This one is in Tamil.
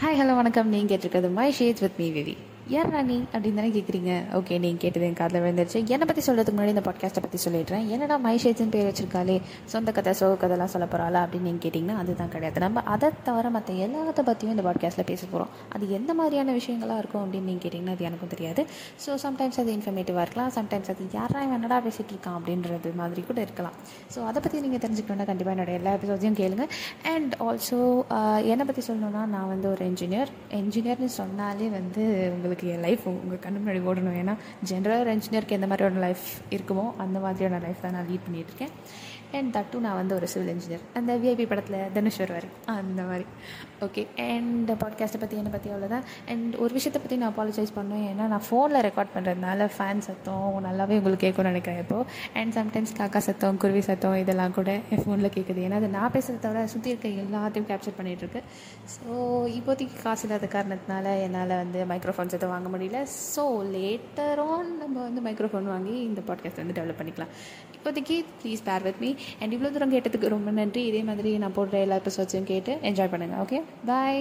ஹாய் ஹலோ வணக்கம். நீங்கள் கேட்டிருக்கிறது மை ஷேட்ஸ் வித் மீ விவி யார் ராணி அப்படின்னு தானே கேட்குறீங்க ஓகே நீங்கள் கேட்டது என் காதில் விழுந்துருச்சு. என்னை பற்றி சொல்கிறதுக்கு முன்னாடி இந்த பாட்காஸ்ட்டை பற்றி சொல்லிடுறேன். என்னடா மை பேர் வச்சிருக்காளே? சொந்த கதை சோக கதைலாம் சொல்ல போகிறாளா அப்படின்னு நீங்கள் கேட்டிங்கன்னா அதுதான் கிடையாது. நம்ம அதை தவிர மற்ற எல்லாத்த பற்றியும் இந்த பாட்காஸ்ட்டில் பேச போகிறோம் அது எந்த மாதிரியான விஷயங்களாக இருக்கும் அப்படின்னு நீங்கள் கேட்டிங்கன்னா அது எனக்கும் தெரியாது. ஸோ சம்டைம்ஸ் அது இன்ஃபர்மேட்டிவாக இருக்கலாம். சம்டைம்ஸ் அது யாரா இவன் என்னடா பேசிகிட்டு இருக்கான் அப்படின்றது மாதிரி கூட இருக்கலாம். ஸோ அதை பற்றி நீங்கள் தெரிஞ்சுக்கணுன்னா கண்டிப்பாக என்னோட எல்லா எபிசோடையும் கேளுங்க. அண்ட் ஆல்சோ என்னை பற்றி சொல்லணுன்னா நான் வந்து ஒரு என்ஜினியர் என்ஜினியர்னு சொன்னாலே வந்து உங்களுக்கு என் லைஃப் உங்கள் கண்ணு முன்னாடி ஓடணும். ஏன்னா ஜென்ரலாக ஒரு இன்ஜினியருக்கு எந்த மாதிரியான லைஃப் இருக்குமோ அந்த மாதிரியான லைஃப் தான் நான் லீட் பண்ணிகிட்ருக்கேன் அண்ட் தட்டும் நான் வந்து ஒரு சிவில் இன்ஜினியர் அந்த விஐபி படத்தில் தனுஷ் வருவார். அந்த மாதிரி. ஓகே அண்ட் பாட்காஸ்ட்டை பற்றி என்னை பற்றி அவ்வளோதான் அண்ட் ஒரு விஷயத்தை பற்றி நான் அப்பாலஜைஸ் பண்ணேன் ஏன்னா நான் ஃபோனில் ரெக்கார்ட் பண்ணுறதுனால ஃபேன் சத்தம் நல்லாவே உங்களுக்கு கேட்கும்னு நினைக்கிறேன் இப்போது அண்ட் சம்டைம்ஸ் காக்கா சத்தம் குருவி சத்தம் இதெல்லாம் கூட என் ஃபோனில் கேட்குது. ஏன்னா அது நான் பேசுகிறத தவிர சுற்றி இருக்க எல்லாத்தையும் கேப்சர் பண்ணிகிட்ருக்கு ஸோ இப்போதைக்கு காசு இல்லாத காரணத்தினால என்னால் வந்து மைக்ரோஃபோன் சத்தம் வாங்க முடியல. ஸோ லேட்டர் ஆன் நம்ம வந்து மைக்ரோஃபோன் வாங்கி இந்த பாட்காஸ்ட் வந்து டெவலப் பண்ணிக்கலாம். இப்போதைக்கு please bear with me and இவ்வளோ தூரம் கேட்டதுக்கு ரொம்ப நன்றி. இதே மாதிரி நான் போடுற எல்லா எபிசோட்ஸையும் கேட்டு என்ஜாய் பண்ணுங்கள் ஓகே பாய்